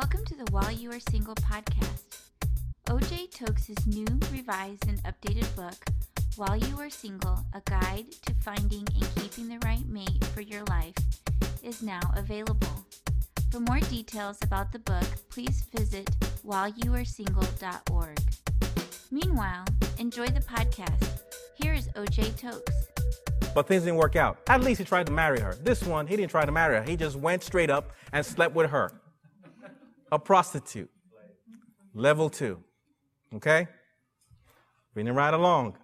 Welcome to the While You Are Single podcast. OJ Tokes' new, revised, and updated book, While You Are Single A Guide to Finding and Keeping the Right Mate for Your Life, is now available. For more details about the book, please visit whileyouaresingle.org. Meanwhile, enjoy the podcast. Here is OJ Tokes. But things didn't work out. At least he tried to marry her. This one, he didn't try to marry her. He just went straight up and slept with her. A prostitute. Level two. Okay? Reading right along.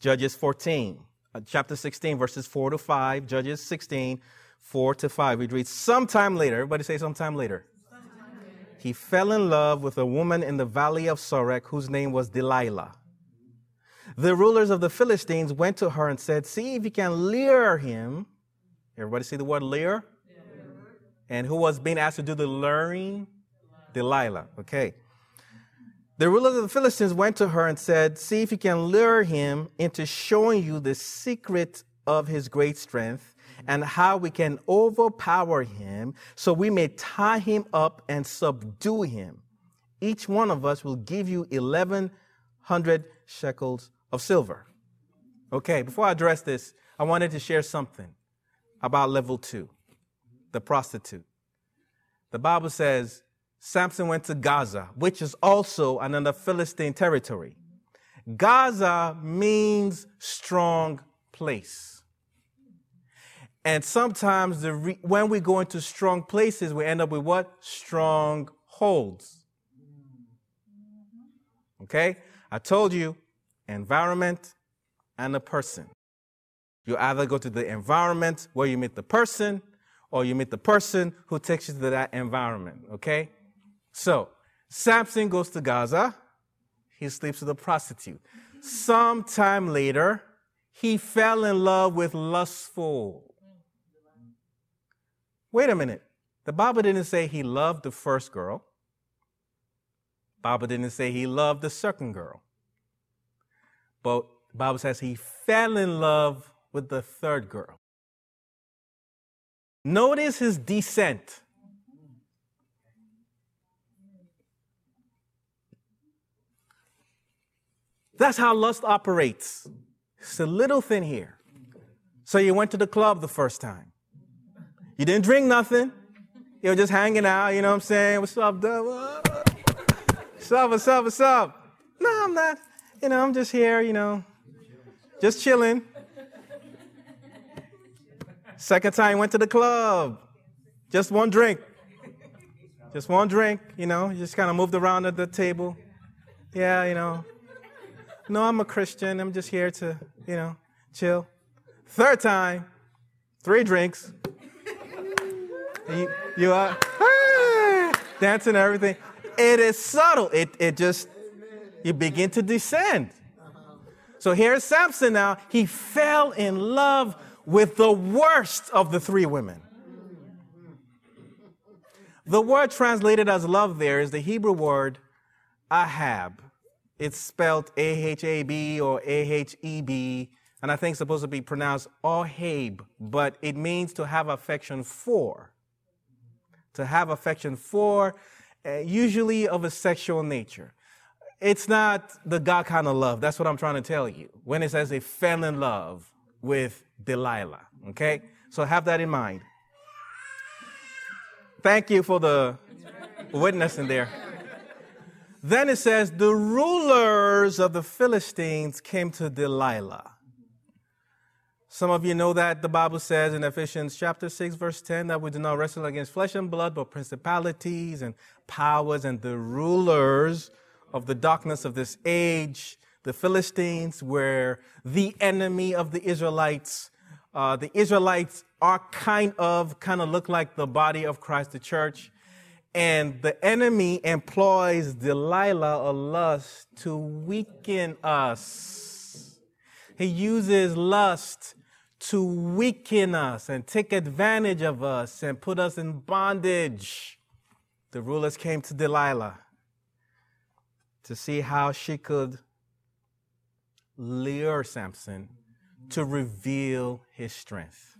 Judges 14, uh, chapter 16, verses 4 to 5. Judges 16, 4 to 5. We read sometime later. Everybody say sometime later. He fell in love with a woman in the valley of Sorek whose name was Delilah. The rulers of the Philistines went to her and said, See if you can lure him. Everybody see the word lure? And who was being asked to do the luring? Delilah. Okay. The rulers of the Philistines went to her and said, See if you can lure him into showing you the secret of his great strength and how we can overpower him so we may tie him up and subdue him. Each one of us will give you 1,100 shekels of silver. Okay, before I address this, I wanted to share something about level two, the prostitute. The Bible says Samson went to Gaza, which is also another Philistine territory. Gaza means strong place. And sometimes the re- when we go into strong places, we end up with what? Strongholds. Okay? I told you, environment and a person. You either go to the environment where you meet the person, or you meet the person who takes you to that environment. Okay? So, Samson goes to Gaza. He sleeps with a prostitute. Sometime later, he fell in love with lustful. Wait a minute. The Bible didn't say he loved the first girl. Bible didn't say he loved the second girl. But Bible says he fell in love with the third girl. Notice his descent. That's how lust operates. It's a little thing here. So you went to the club the first time. You didn't drink nothing. You were just hanging out, you know what I'm saying? What's up, Dub? What's up, what's up, what's up? No, I'm not. You know, I'm just here, you know, just chilling. Second time, went to the club. Just one drink. Just one drink, you know, just kind of moved around at the table. Yeah, you know, no, I'm a Christian. I'm just here to, you know, chill. Third time, three drinks. you, you are dancing and everything. It is subtle. It, it just, you begin to descend. So here's Samson now. He fell in love with the worst of the three women. The word translated as love there is the Hebrew word ahab. It's spelled A H A B or A H E B, and I think it's supposed to be pronounced Ohab, but it means to have affection for. To have affection for, uh, usually of a sexual nature. It's not the God kind of love. That's what I'm trying to tell you. When it says they fell in love with Delilah, okay? So have that in mind. Thank you for the witness in there. Then it says, the rulers of the Philistines came to Delilah. Some of you know that the Bible says in Ephesians chapter 6, verse 10, that we do not wrestle against flesh and blood, but principalities and powers and the rulers of the darkness of this age. The Philistines were the enemy of the Israelites. Uh, the Israelites are kind of, kind of look like the body of Christ, the church. And the enemy employs Delilah or lust to weaken us. He uses lust to weaken us and take advantage of us and put us in bondage. The rulers came to Delilah to see how she could lure Samson to reveal his strength.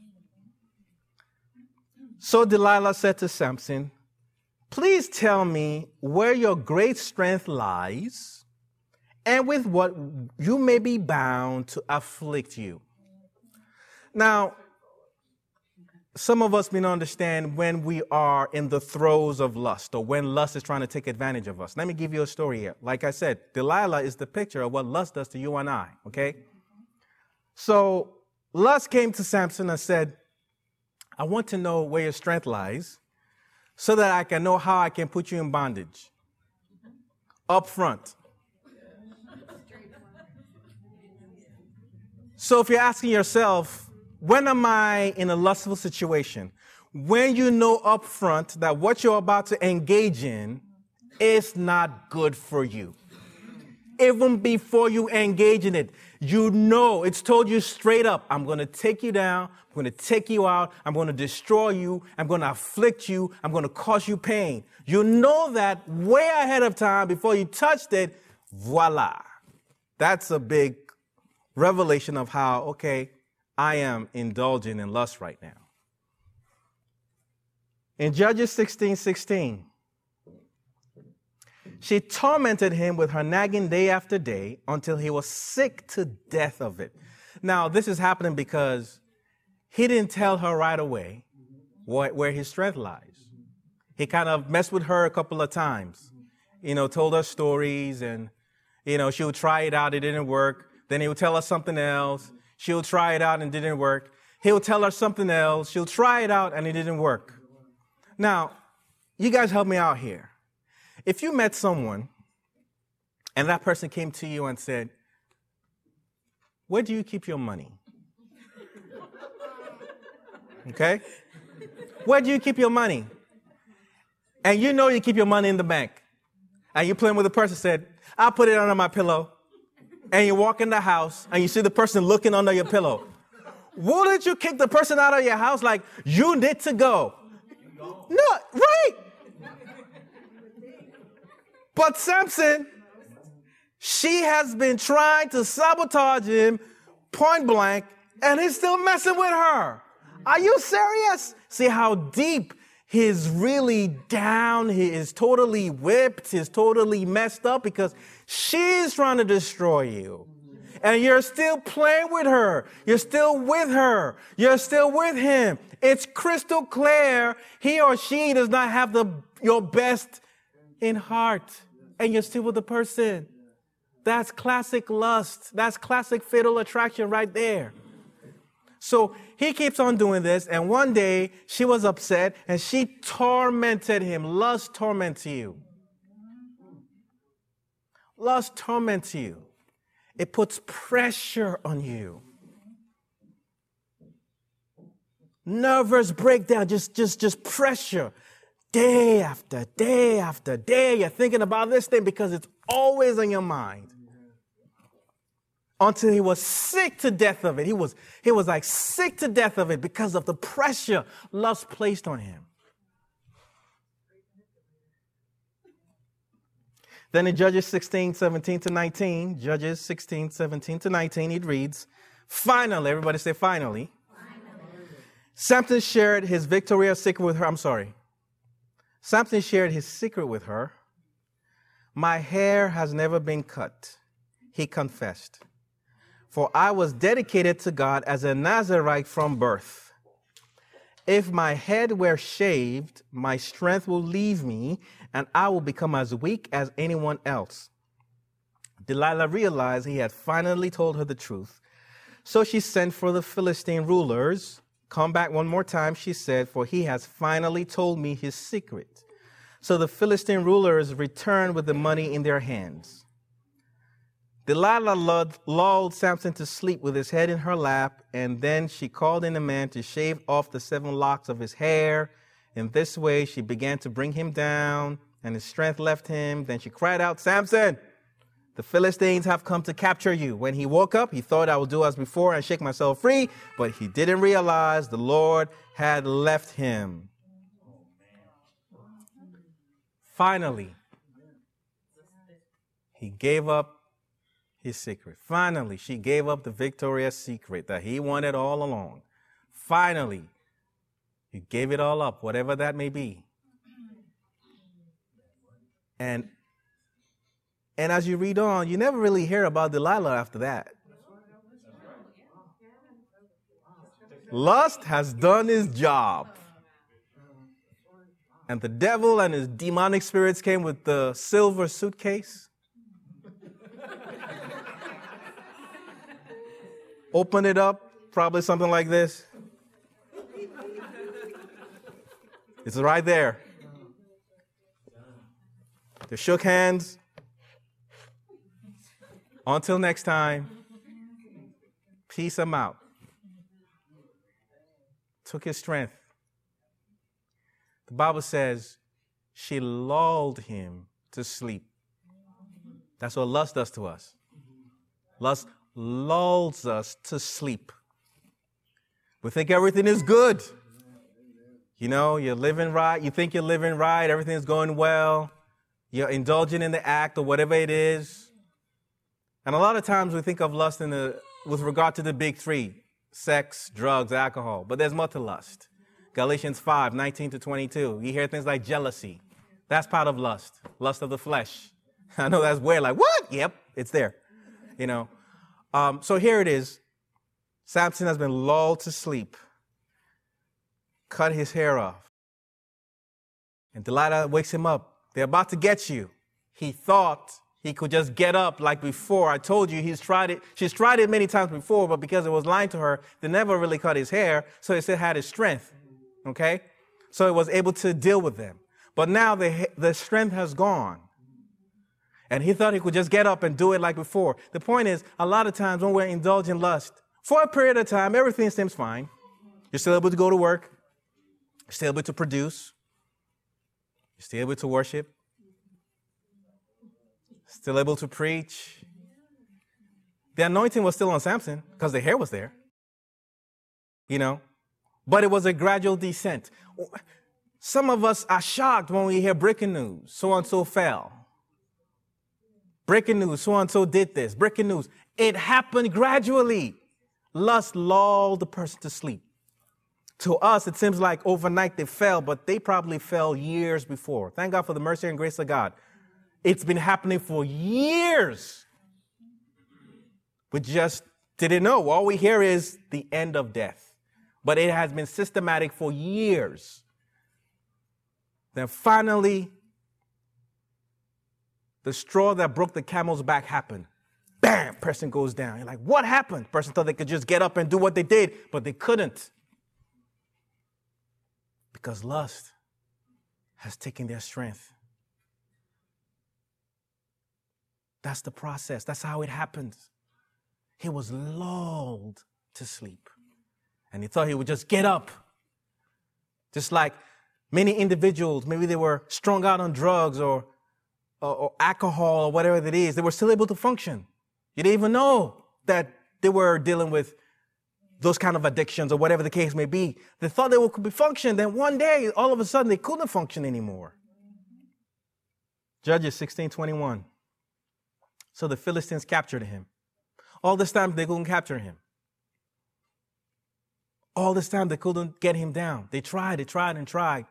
So Delilah said to Samson, Please tell me where your great strength lies and with what you may be bound to afflict you. Now, some of us may not understand when we are in the throes of lust or when lust is trying to take advantage of us. Let me give you a story here. Like I said, Delilah is the picture of what lust does to you and I, okay? So lust came to Samson and said, I want to know where your strength lies so that I can know how I can put you in bondage up front. So if you're asking yourself, when am I in a lustful situation? When you know up front that what you're about to engage in is not good for you. Even before you engage in it, you know it's told you straight up I'm going to take you down, I'm going to take you out, I'm going to destroy you, I'm going to afflict you, I'm going to cause you pain. You know that way ahead of time before you touched it. Voila. That's a big revelation of how, okay, I am indulging in lust right now. In Judges 16 16, she tormented him with her nagging day after day until he was sick to death of it. Now, this is happening because he didn't tell her right away where his strength lies. He kind of messed with her a couple of times, you know, told her stories and, you know, she would try it out, it didn't work. Then he would tell her something else. She'll try it out and it didn't work. He'll tell her something else. She'll try it out and it didn't work. Now, you guys help me out here. If you met someone and that person came to you and said, Where do you keep your money? Okay? Where do you keep your money? And you know you keep your money in the bank. And you're playing with the person said, I'll put it under my pillow and you walk in the house and you see the person looking under your pillow, wouldn't you kick the person out of your house like you need to go? No, right. But Samson, she has been trying to sabotage him point blank, and he's still messing with her. Are you serious? See how deep he's really down, he is totally whipped, he's totally messed up because she's trying to destroy you. And you're still playing with her. You're still with her. You're still with him. It's crystal clear. He or she does not have the, your best in heart. And you're still with the person. That's classic lust. That's classic fatal attraction right there. So he keeps on doing this, and one day she was upset and she tormented him. Lust torments you. Lust torments you. It puts pressure on you. Nervous breakdown, just, just, just pressure. Day after day after day, you're thinking about this thing because it's always in your mind until he was sick to death of it. He was, he was like sick to death of it because of the pressure lust placed on him. Then in Judges 16, 17 to 19, Judges 16, 17 to 19, it reads, Finally, everybody say finally. finally. Samson shared his victorious secret with her. I'm sorry. Samson shared his secret with her. My hair has never been cut, he confessed. For I was dedicated to God as a Nazarite from birth. If my head were shaved, my strength will leave me, and I will become as weak as anyone else. Delilah realized he had finally told her the truth. So she sent for the Philistine rulers. Come back one more time, she said, for he has finally told me his secret. So the Philistine rulers returned with the money in their hands. Delilah lulled Samson to sleep with his head in her lap, and then she called in a man to shave off the seven locks of his hair. In this way, she began to bring him down, and his strength left him. Then she cried out, Samson, the Philistines have come to capture you. When he woke up, he thought I will do as before and shake myself free, but he didn't realize the Lord had left him. Finally, he gave up his secret. Finally, she gave up the victorious secret that he wanted all along. Finally, he gave it all up, whatever that may be. And and as you read on, you never really hear about Delilah after that. Lust has done his job. And the devil and his demonic spirits came with the silver suitcase. Open it up, probably something like this. It's right there. They shook hands. Until next time, peace him out. Took his strength. The Bible says she lulled him to sleep. That's what lust does to us. Lust lulls us to sleep. We think everything is good. You know, you're living right. You think you're living right. Everything's going well. You're indulging in the act or whatever it is. And a lot of times we think of lust in the, with regard to the big three sex, drugs, alcohol. But there's more to lust. Galatians 5 19 to 22. You hear things like jealousy. That's part of lust, lust of the flesh. I know that's weird. Like, what? Yep, it's there. You know, um, so here it is. Samson has been lulled to sleep, cut his hair off. And Delilah wakes him up. They're about to get you. He thought he could just get up like before. I told you he's tried it. She's tried it many times before, but because it was lying to her, they never really cut his hair, so he still had his strength. Okay? So he was able to deal with them. But now the, the strength has gone. And he thought he could just get up and do it like before. The point is, a lot of times when we're indulging lust, for a period of time, everything seems fine. You're still able to go to work, you're still able to produce, you're still able to worship, still able to preach. The anointing was still on Samson because the hair was there. You know, but it was a gradual descent. Some of us are shocked when we hear breaking news so and so fell. Breaking news, so and so did this. Breaking news. It happened gradually. Lust lulled the person to sleep. To us, it seems like overnight they fell, but they probably fell years before. Thank God for the mercy and grace of God. It's been happening for years. We just didn't know. All we hear is the end of death. But it has been systematic for years. Then finally, the straw that broke the camel's back happened. Bam, person goes down. You're like, what happened? Person thought they could just get up and do what they did, but they couldn't. Because lust has taken their strength. That's the process. That's how it happens. He was lulled to sleep. And he thought he would just get up. Just like many individuals, maybe they were strung out on drugs or or, or alcohol or whatever it is, they were still able to function. You didn't even know that they were dealing with those kind of addictions or whatever the case may be. They thought they could be function. Then one day, all of a sudden, they couldn't function anymore. Judges 16 21. So the Philistines captured him. All this time, they couldn't capture him. All this time, they couldn't get him down. They tried, they tried, and tried.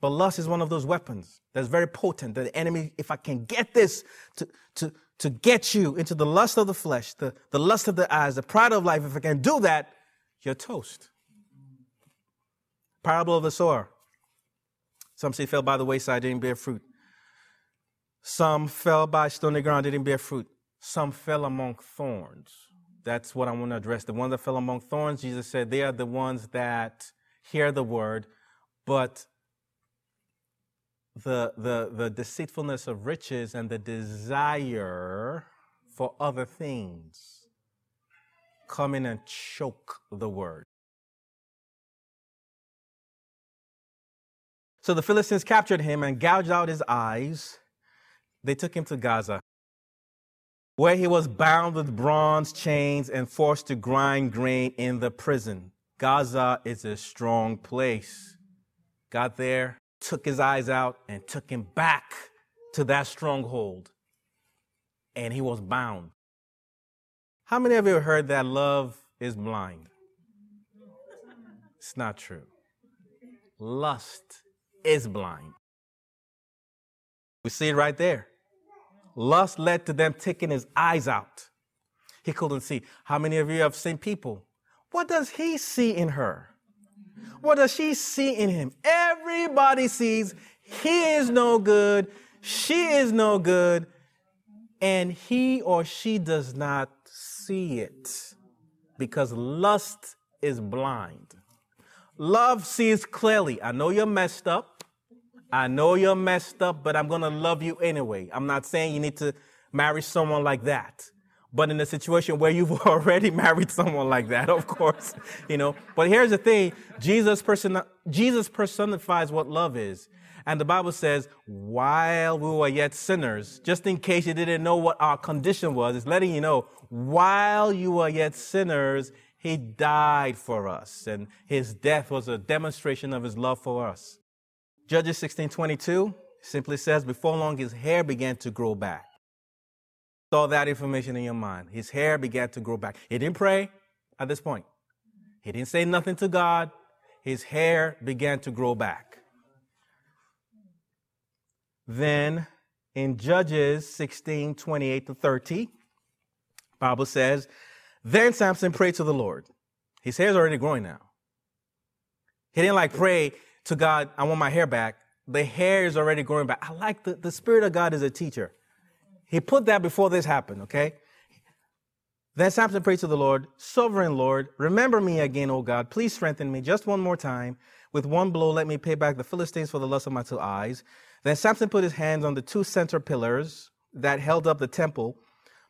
But lust is one of those weapons that's very potent. That the enemy, if I can get this to, to, to get you into the lust of the flesh, the, the lust of the eyes, the pride of life, if I can do that, you're toast. Parable of the sower. Some say fell by the wayside, didn't bear fruit. Some fell by stony ground, didn't bear fruit. Some fell among thorns. That's what I want to address. The ones that fell among thorns, Jesus said, they are the ones that hear the word, but the, the, the deceitfulness of riches and the desire for other things come in and choke the word. So the Philistines captured him and gouged out his eyes. They took him to Gaza, where he was bound with bronze chains and forced to grind grain in the prison. Gaza is a strong place. Got there, took his eyes out and took him back to that stronghold. And he was bound. How many of you have heard that love is blind? It's not true. Lust is blind. We see it right there. Lust led to them taking his eyes out. He couldn't see. How many of you have seen people? What does he see in her? What does she see in him? Everybody sees he is no good, she is no good, and he or she does not see it because lust is blind. Love sees clearly. I know you're messed up. I know you're messed up, but I'm going to love you anyway. I'm not saying you need to marry someone like that. But in a situation where you've already married someone like that, of course, you know. But here's the thing Jesus, person, Jesus personifies what love is. And the Bible says, while we were yet sinners, just in case you didn't know what our condition was, it's letting you know, while you were yet sinners, he died for us. And his death was a demonstration of his love for us. Judges 16 22 simply says, Before long, his hair began to grow back. All that information in your mind. His hair began to grow back. He didn't pray at this point, he didn't say nothing to God. His hair began to grow back. Then in Judges 16 28 to 30, Bible says, Then Samson prayed to the Lord. His hair's already growing now. He didn't like pray to God, I want my hair back. The hair is already growing back. I like the, the Spirit of God as a teacher. He put that before this happened, okay? Then Samson prayed to the Lord, Sovereign Lord, remember me again, O God. Please strengthen me just one more time. With one blow, let me pay back the Philistines for the lust of my two eyes. Then Samson put his hands on the two center pillars that held up the temple.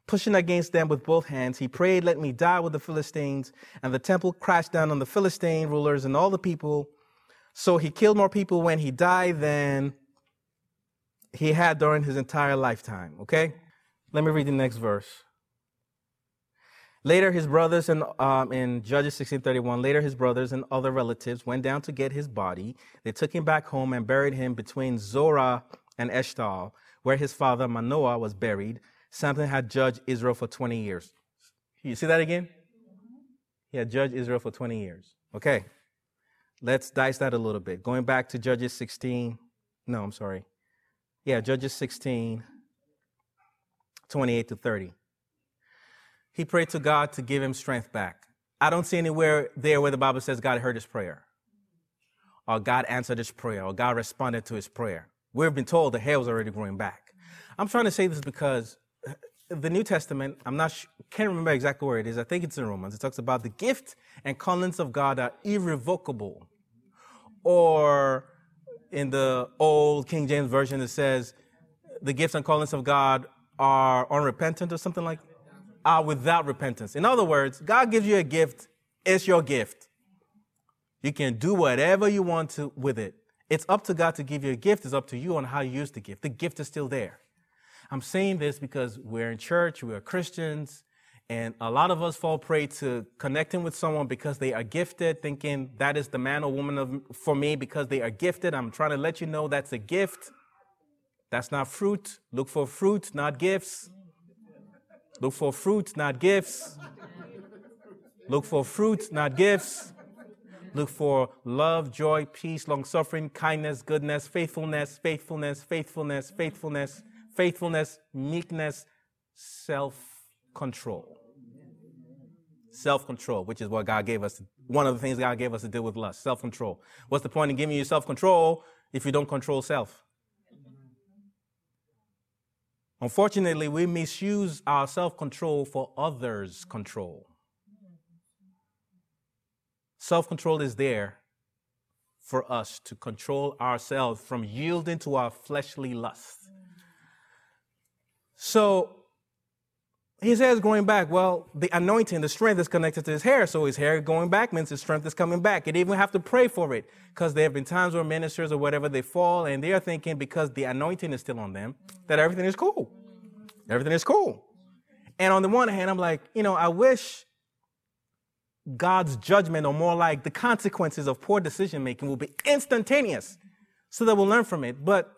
Pushing against them with both hands, he prayed, Let me die with the Philistines. And the temple crashed down on the Philistine rulers and all the people so he killed more people when he died than he had during his entire lifetime. Okay? Let me read the next verse. Later, his brothers and um, in Judges 16:31, later his brothers and other relatives went down to get his body. They took him back home and buried him between Zorah and Eshtaol, where his father Manoah was buried. Samson had judged Israel for 20 years. You see that again? He had judged Israel for 20 years. Okay. Let's dice that a little bit. Going back to Judges 16. No, I'm sorry. Yeah, Judges 16, 28 to 30. He prayed to God to give him strength back. I don't see anywhere there where the Bible says God heard his prayer, or God answered his prayer, or God responded to his prayer. We've been told the hair was already growing back. I'm trying to say this because the New Testament, I'm not sure, can't remember exactly where it is. I think it's in Romans. It talks about the gift and callings of God are irrevocable. Or in the old King James Version, it says the gifts and callings of God are unrepentant or something like are without repentance. In other words, God gives you a gift, it's your gift. You can do whatever you want to with it. It's up to God to give you a gift, it's up to you on how you use the gift. The gift is still there. I'm saying this because we're in church, we're Christians, and a lot of us fall prey to connecting with someone because they are gifted, thinking that is the man or woman of, for me because they are gifted. I'm trying to let you know that's a gift. That's not fruit. Look for fruit, not gifts. Look for fruit, not gifts. Look for fruit, not gifts. Look for love, joy, peace, long suffering, kindness, goodness, faithfulness, faithfulness, faithfulness, faithfulness, faithfulness, meekness, self control. Self control, which is what God gave us. One of the things God gave us to deal with lust, self control. What's the point in giving you self control if you don't control self? Unfortunately, we misuse our self control for others' control. Self control is there for us to control ourselves from yielding to our fleshly lust. So his hair is growing back. Well, the anointing, the strength is connected to his hair. So his hair going back means his strength is coming back. You even have to pray for it because there have been times where ministers or whatever they fall and they're thinking because the anointing is still on them that everything is cool. Everything is cool. And on the one hand, I'm like, you know, I wish God's judgment or more like the consequences of poor decision making will be instantaneous so that we'll learn from it. But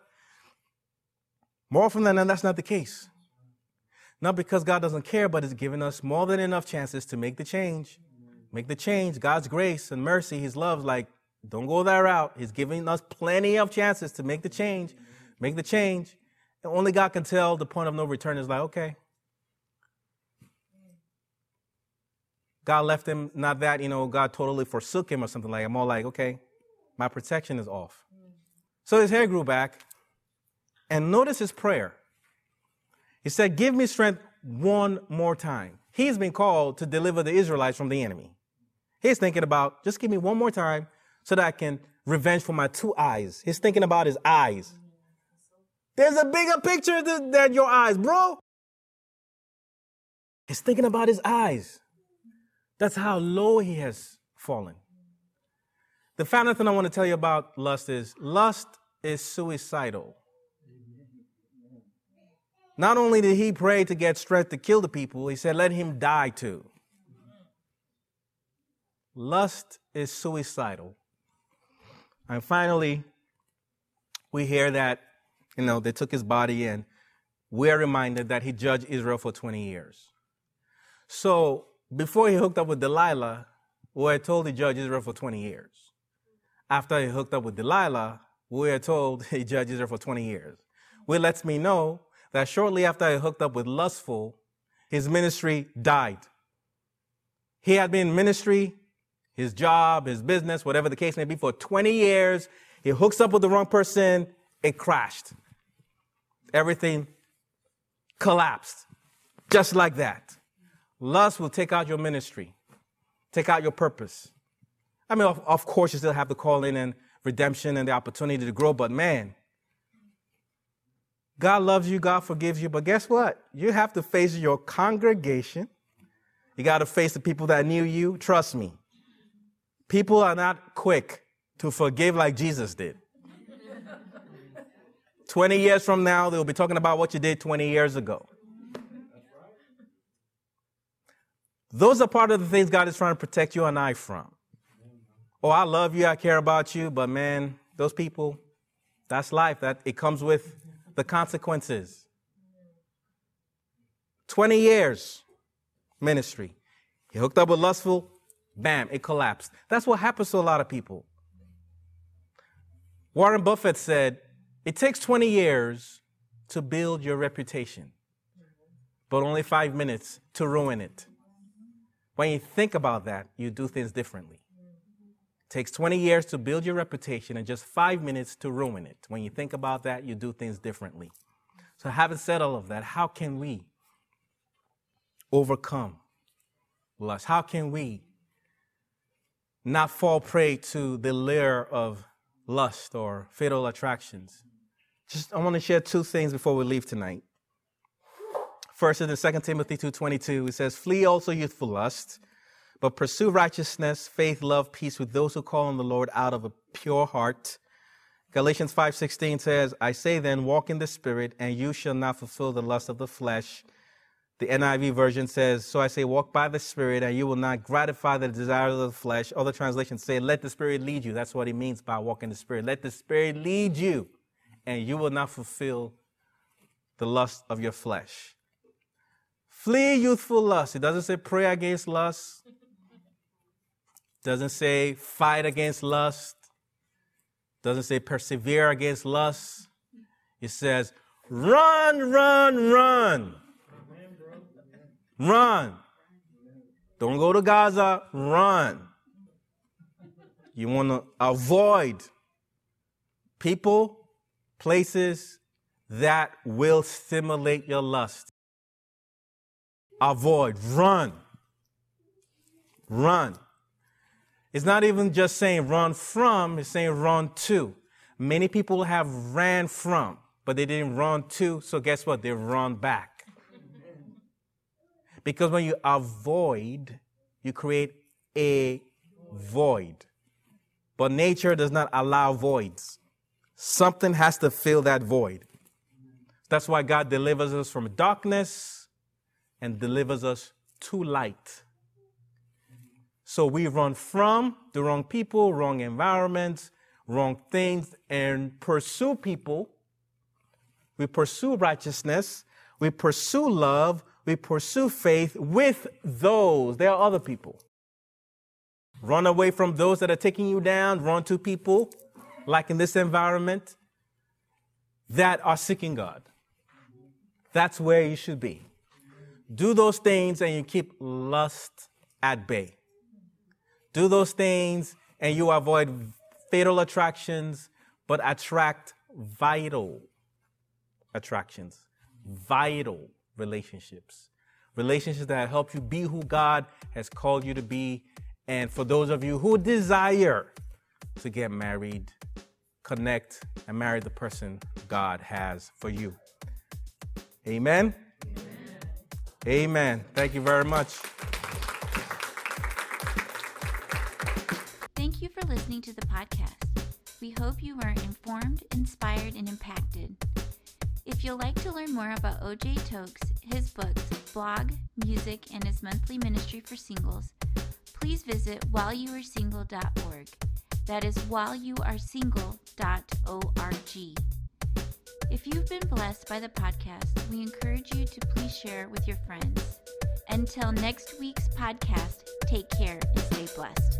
more often than not, that's not the case. Not because God doesn't care, but He's given us more than enough chances to make the change. Make the change. God's grace and mercy, His love, like, don't go that route. He's giving us plenty of chances to make the change. Make the change. And only God can tell the point of no return is like, okay. God left him, not that, you know, God totally forsook him or something like that. More like, okay, my protection is off. So his hair grew back. And notice his prayer. He said, Give me strength one more time. He's been called to deliver the Israelites from the enemy. He's thinking about, just give me one more time so that I can revenge for my two eyes. He's thinking about his eyes. There's a bigger picture than your eyes, bro. He's thinking about his eyes. That's how low he has fallen. The final thing I want to tell you about lust is lust is suicidal. Not only did he pray to get strength to kill the people, he said, let him die too. Lust is suicidal. And finally, we hear that, you know, they took his body in. we're reminded that he judged Israel for 20 years. So before he hooked up with Delilah, we were told he judged Israel for 20 years. After he hooked up with Delilah, we are told he judged Israel for 20 years. Which lets me know that shortly after he hooked up with Lustful, his ministry died. He had been in ministry his job, his business, whatever the case may be, for 20 years. He hooks up with the wrong person, it crashed. Everything collapsed. Just like that. Lust will take out your ministry, take out your purpose. I mean, of, of course, you still have the calling and redemption and the opportunity to grow, but man, God loves you, God forgives you, but guess what? You have to face your congregation. You got to face the people that knew you. Trust me. People are not quick to forgive like Jesus did. 20 years from now, they'll be talking about what you did 20 years ago. Those are part of the things God is trying to protect you and I from. Oh, I love you, I care about you, but man, those people, that's life. That it comes with the consequences. 20 years ministry. He hooked up with lustful Bam, it collapsed. That's what happens to a lot of people. Warren Buffett said, It takes 20 years to build your reputation, but only five minutes to ruin it. When you think about that, you do things differently. Takes 20 years to build your reputation and just five minutes to ruin it. When you think about that, you do things differently. So, having said all of that, how can we overcome lust? How can we not fall prey to the lure of lust or fatal attractions. Just I want to share two things before we leave tonight. First is in 2 Timothy 2:22, it says, "Flee also youthful lust, but pursue righteousness, faith, love, peace with those who call on the Lord out of a pure heart." Galatians 5:16 says, "I say then, walk in the spirit, and you shall not fulfill the lust of the flesh." The NIV version says, So I say, walk by the Spirit, and you will not gratify the desires of the flesh. Other translations say, Let the Spirit lead you. That's what he means by walking the Spirit. Let the Spirit lead you, and you will not fulfill the lust of your flesh. Flee youthful lust. It doesn't say pray against lust. Doesn't say fight against lust. Doesn't say persevere against lust. It says run, run, run. Run. Don't go to Gaza, run. You want to avoid people, places that will stimulate your lust. Avoid, run. Run. It's not even just saying run from, it's saying run to. Many people have ran from, but they didn't run to, so guess what? They run back. Because when you avoid, you create a void. But nature does not allow voids. Something has to fill that void. That's why God delivers us from darkness and delivers us to light. So we run from the wrong people, wrong environments, wrong things, and pursue people. We pursue righteousness. We pursue love we pursue faith with those. There are other people. Run away from those that are taking you down. Run to people, like in this environment, that are seeking God. That's where you should be. Do those things and you keep lust at bay. Do those things and you avoid fatal attractions, but attract vital attractions, vital relationships, relationships that help you be who God has called you to be. And for those of you who desire to get married, connect and marry the person God has for you. Amen. Amen. Amen. Thank you very much. Thank you for listening to the podcast. We hope you were informed, inspired, and impacted. If you'd like to learn more about OJ Tokes, his books, blog, music, and his monthly ministry for singles, please visit whileyouaresingle.org. That is whileyouaresingle.org. If you've been blessed by the podcast, we encourage you to please share with your friends. Until next week's podcast, take care and stay blessed.